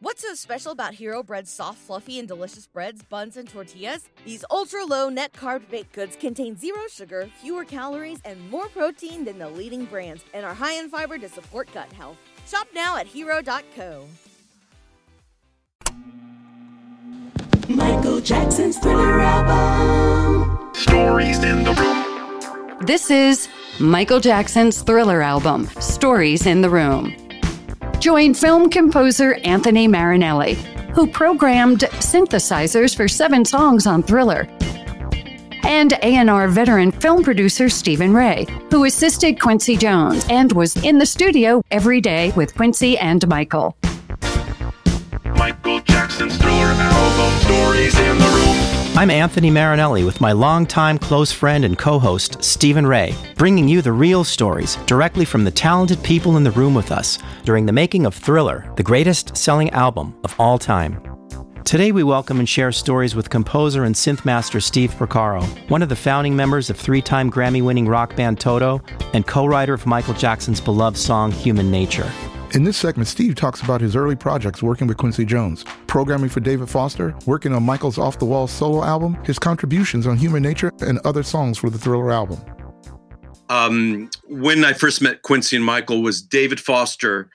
What's so special about Hero Bread's soft, fluffy, and delicious breads, buns, and tortillas? These ultra low net carb baked goods contain zero sugar, fewer calories, and more protein than the leading brands, and are high in fiber to support gut health. Shop now at hero.co. Michael Jackson's Thriller album. Stories in the room. This is Michael Jackson's Thriller album, Stories in the Room. Join film composer Anthony Marinelli, who programmed synthesizers for seven songs on Thriller, and A&R veteran film producer Stephen Ray, who assisted Quincy Jones and was in the studio every day with Quincy and Michael. Michael Jackson's Thriller album. Stories in the. I'm Anthony Marinelli with my longtime close friend and co host, Stephen Ray, bringing you the real stories directly from the talented people in the room with us during the making of Thriller, the greatest selling album of all time. Today, we welcome and share stories with composer and synth master Steve Porcaro, one of the founding members of three time Grammy winning rock band Toto and co writer of Michael Jackson's beloved song Human Nature. In this segment, Steve talks about his early projects working with Quincy Jones, programming for David Foster, working on Michael's Off the Wall solo album, his contributions on Human Nature, and other songs for the Thriller album. Um, when I first met Quincy and Michael was David Foster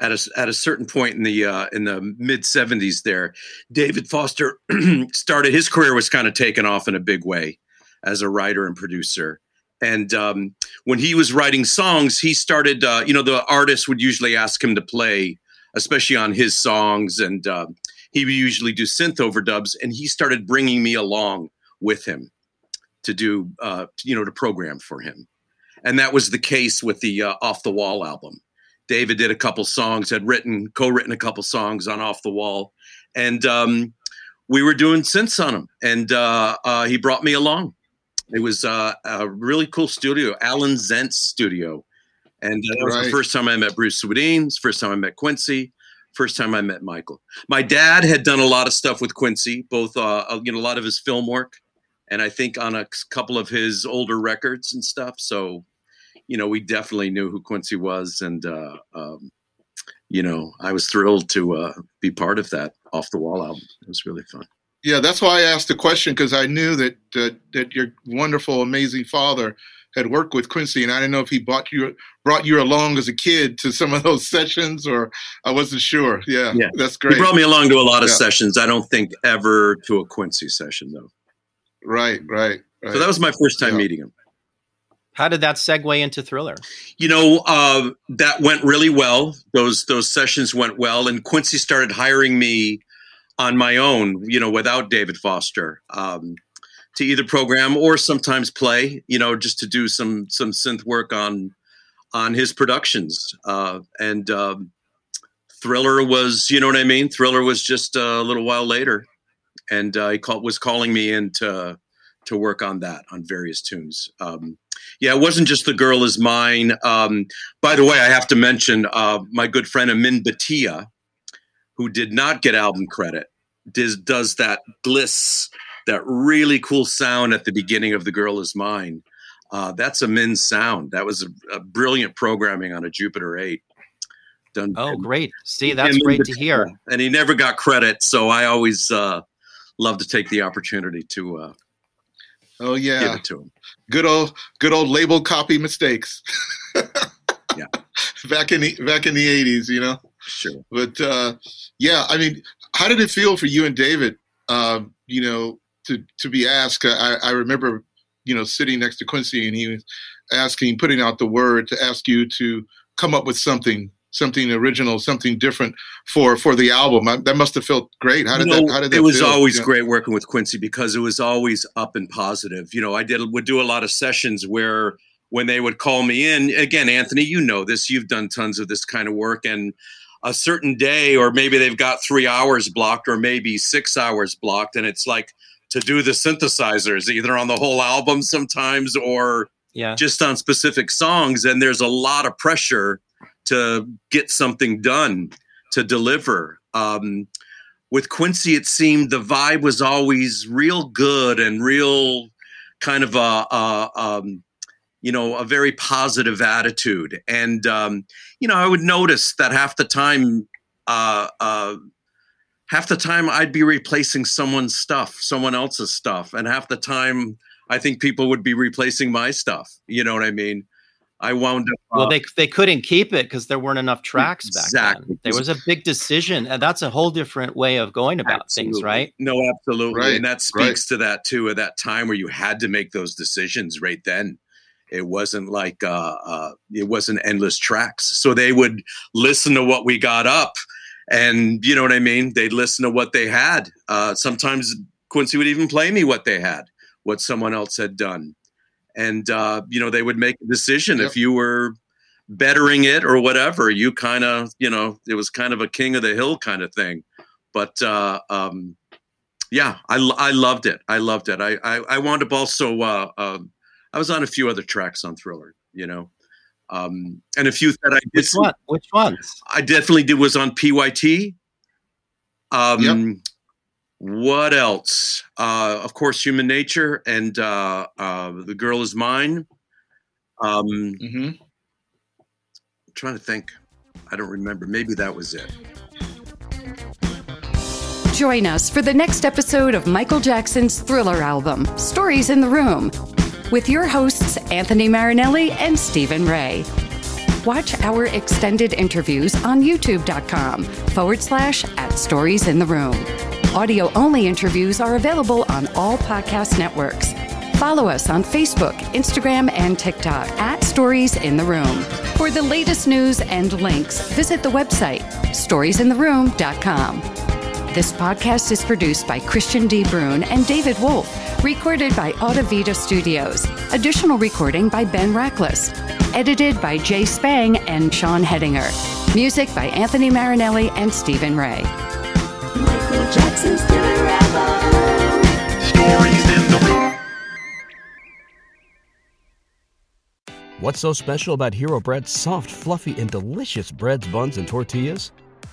at a, at a certain point in the uh, in the mid 70s there. David Foster started his career was kind of taken off in a big way as a writer and producer. And um, when he was writing songs, he started, uh, you know, the artist would usually ask him to play, especially on his songs. And uh, he would usually do synth overdubs. And he started bringing me along with him to do, uh, you know, to program for him. And that was the case with the uh, Off the Wall album. David did a couple songs, had written, co written a couple songs on Off the Wall. And um, we were doing synths on them. And uh, uh, he brought me along it was uh, a really cool studio, Allen Zentz's studio. And uh, that was Right. the first time I met Bruce Swedien. First time I met Quincy. First time I met Michael. My dad had done a lot of stuff with Quincy, both uh, uh, you know a lot of his film work, and I think on a couple of his older records and stuff. So, you know, we definitely knew who Quincy was, and uh, um, you know, I was thrilled to uh, be part of that off the wall album. It was really fun. Yeah, that's why I asked the question because I knew that, that that your wonderful, amazing father had worked with Quincy, and I didn't know if he brought you brought you along as a kid to some of those sessions, or I wasn't sure. Yeah, Yeah. that's great. He brought me along to a lot of Yeah. sessions. I don't think ever to a Quincy session though. right, right, right. So that was my first time Yeah. meeting him. How did that segue into Thriller? You know, uh, that went really well. Those those sessions went well, and Quincy started hiring me on my own. You know, without David Foster, um, to either program or sometimes play. You know, just to do some some synth work on on his productions. Uh, and um, Thriller was, you know what I mean. Thriller was just a little while later, and uh, he called, was calling me in to to work on that on various tunes. Um, yeah, it wasn't just the girl is mine. Um, by the way, I have to mention uh, my good friend Amin Bhatia, who did not get album credit, does, does that gliss, that really cool sound at the beginning of "The Girl Is Mine." Uh, that's Amin's sound. That was a, a brilliant programming on a Jupiter Eight. Done. Oh, and- great. See, that's Amin great to hear. And he never got credit, so I always uh, love to take the opportunity to uh, oh give yeah, it to him. good old good old label copy mistakes. Yeah. back in the back in the eighties, you know. Sure. But uh, yeah, I mean, how did it feel for you and David? Um, you know, to to be asked. I, I remember, you know, sitting next to Quincy, and he was asking, putting out the word to ask you to come up with something, something original, something different for for the album. I, that must have felt great. How did You know, that? How did that? it was feel? always Yeah. great working with Quincy because it was always up and positive. You know, I did would do a lot of sessions where when they would call me in again, Anthony, you know this. You've done tons of this kind of work, and a certain day, or maybe they've got three hours blocked, or maybe six hours blocked, and it's like to do the synthesizers either on the whole album sometimes or Yeah. just on specific songs and there's a lot of pressure to get something done to deliver um, with quincy it seemed the vibe was always real good and real kind of a, a um, you know a very positive attitude and um, you know i would notice that half the time uh, uh, half the time I'd be replacing someone's stuff, someone else's stuff, and half the time I think people would be replacing my stuff. You know what I mean? I wound up. Well, uh, they they couldn't keep it because there weren't enough tracks back then. There was a big decision, and that's a whole different way of going about things, right? No, absolutely. Right, And that speaks to that too, at that time where you had to make those decisions right then. It wasn't like uh, uh, it wasn't endless tracks. So they would listen to what we got up, and you know what I mean. They'd listen to what they had. Uh, sometimes Quincy would even play me what they had, what someone else had done, and uh, you know they would make a decision Yep. if you were bettering it or whatever. You kind of, you know, it was kind of a king of the hill kind of thing. But uh, um, yeah, I, I loved it. I loved it. I I, I wound up also. Uh, um I was on a few other tracks on Thriller, you know, um, and a few that I did. Which one? Which ones? I definitely did was on PYT. Um, Yep. What else? Uh, of course, Human Nature and uh, uh, The Girl Is Mine. Um, hmm I'm trying to think. I don't remember. Maybe that was it. Join us for the next episode of Michael Jackson's Thriller album, Stories in the Room, with your hosts Anthony Marinelli and Stephen Ray. Watch our extended interviews on youtube.com forward slash at Stories in the Room. Audio only interviews are available on all podcast networks. Follow us on Facebook, Instagram, and TikTok at Stories in the Room. For the latest news and links, visit the website storiesintheroom.com. This podcast is produced by Christian D. Brune and David Wolf, recorded by Audavita Studios. Additional recording by Ben Rackless. Edited by Jay Spang and Sean Hedinger. Music by Anthony Marinelli and Stephen Ray. Michael Jackson's Thriller album. Stories in the room. What's so special about Hero Bread's soft, fluffy, and delicious breads, buns, and tortillas?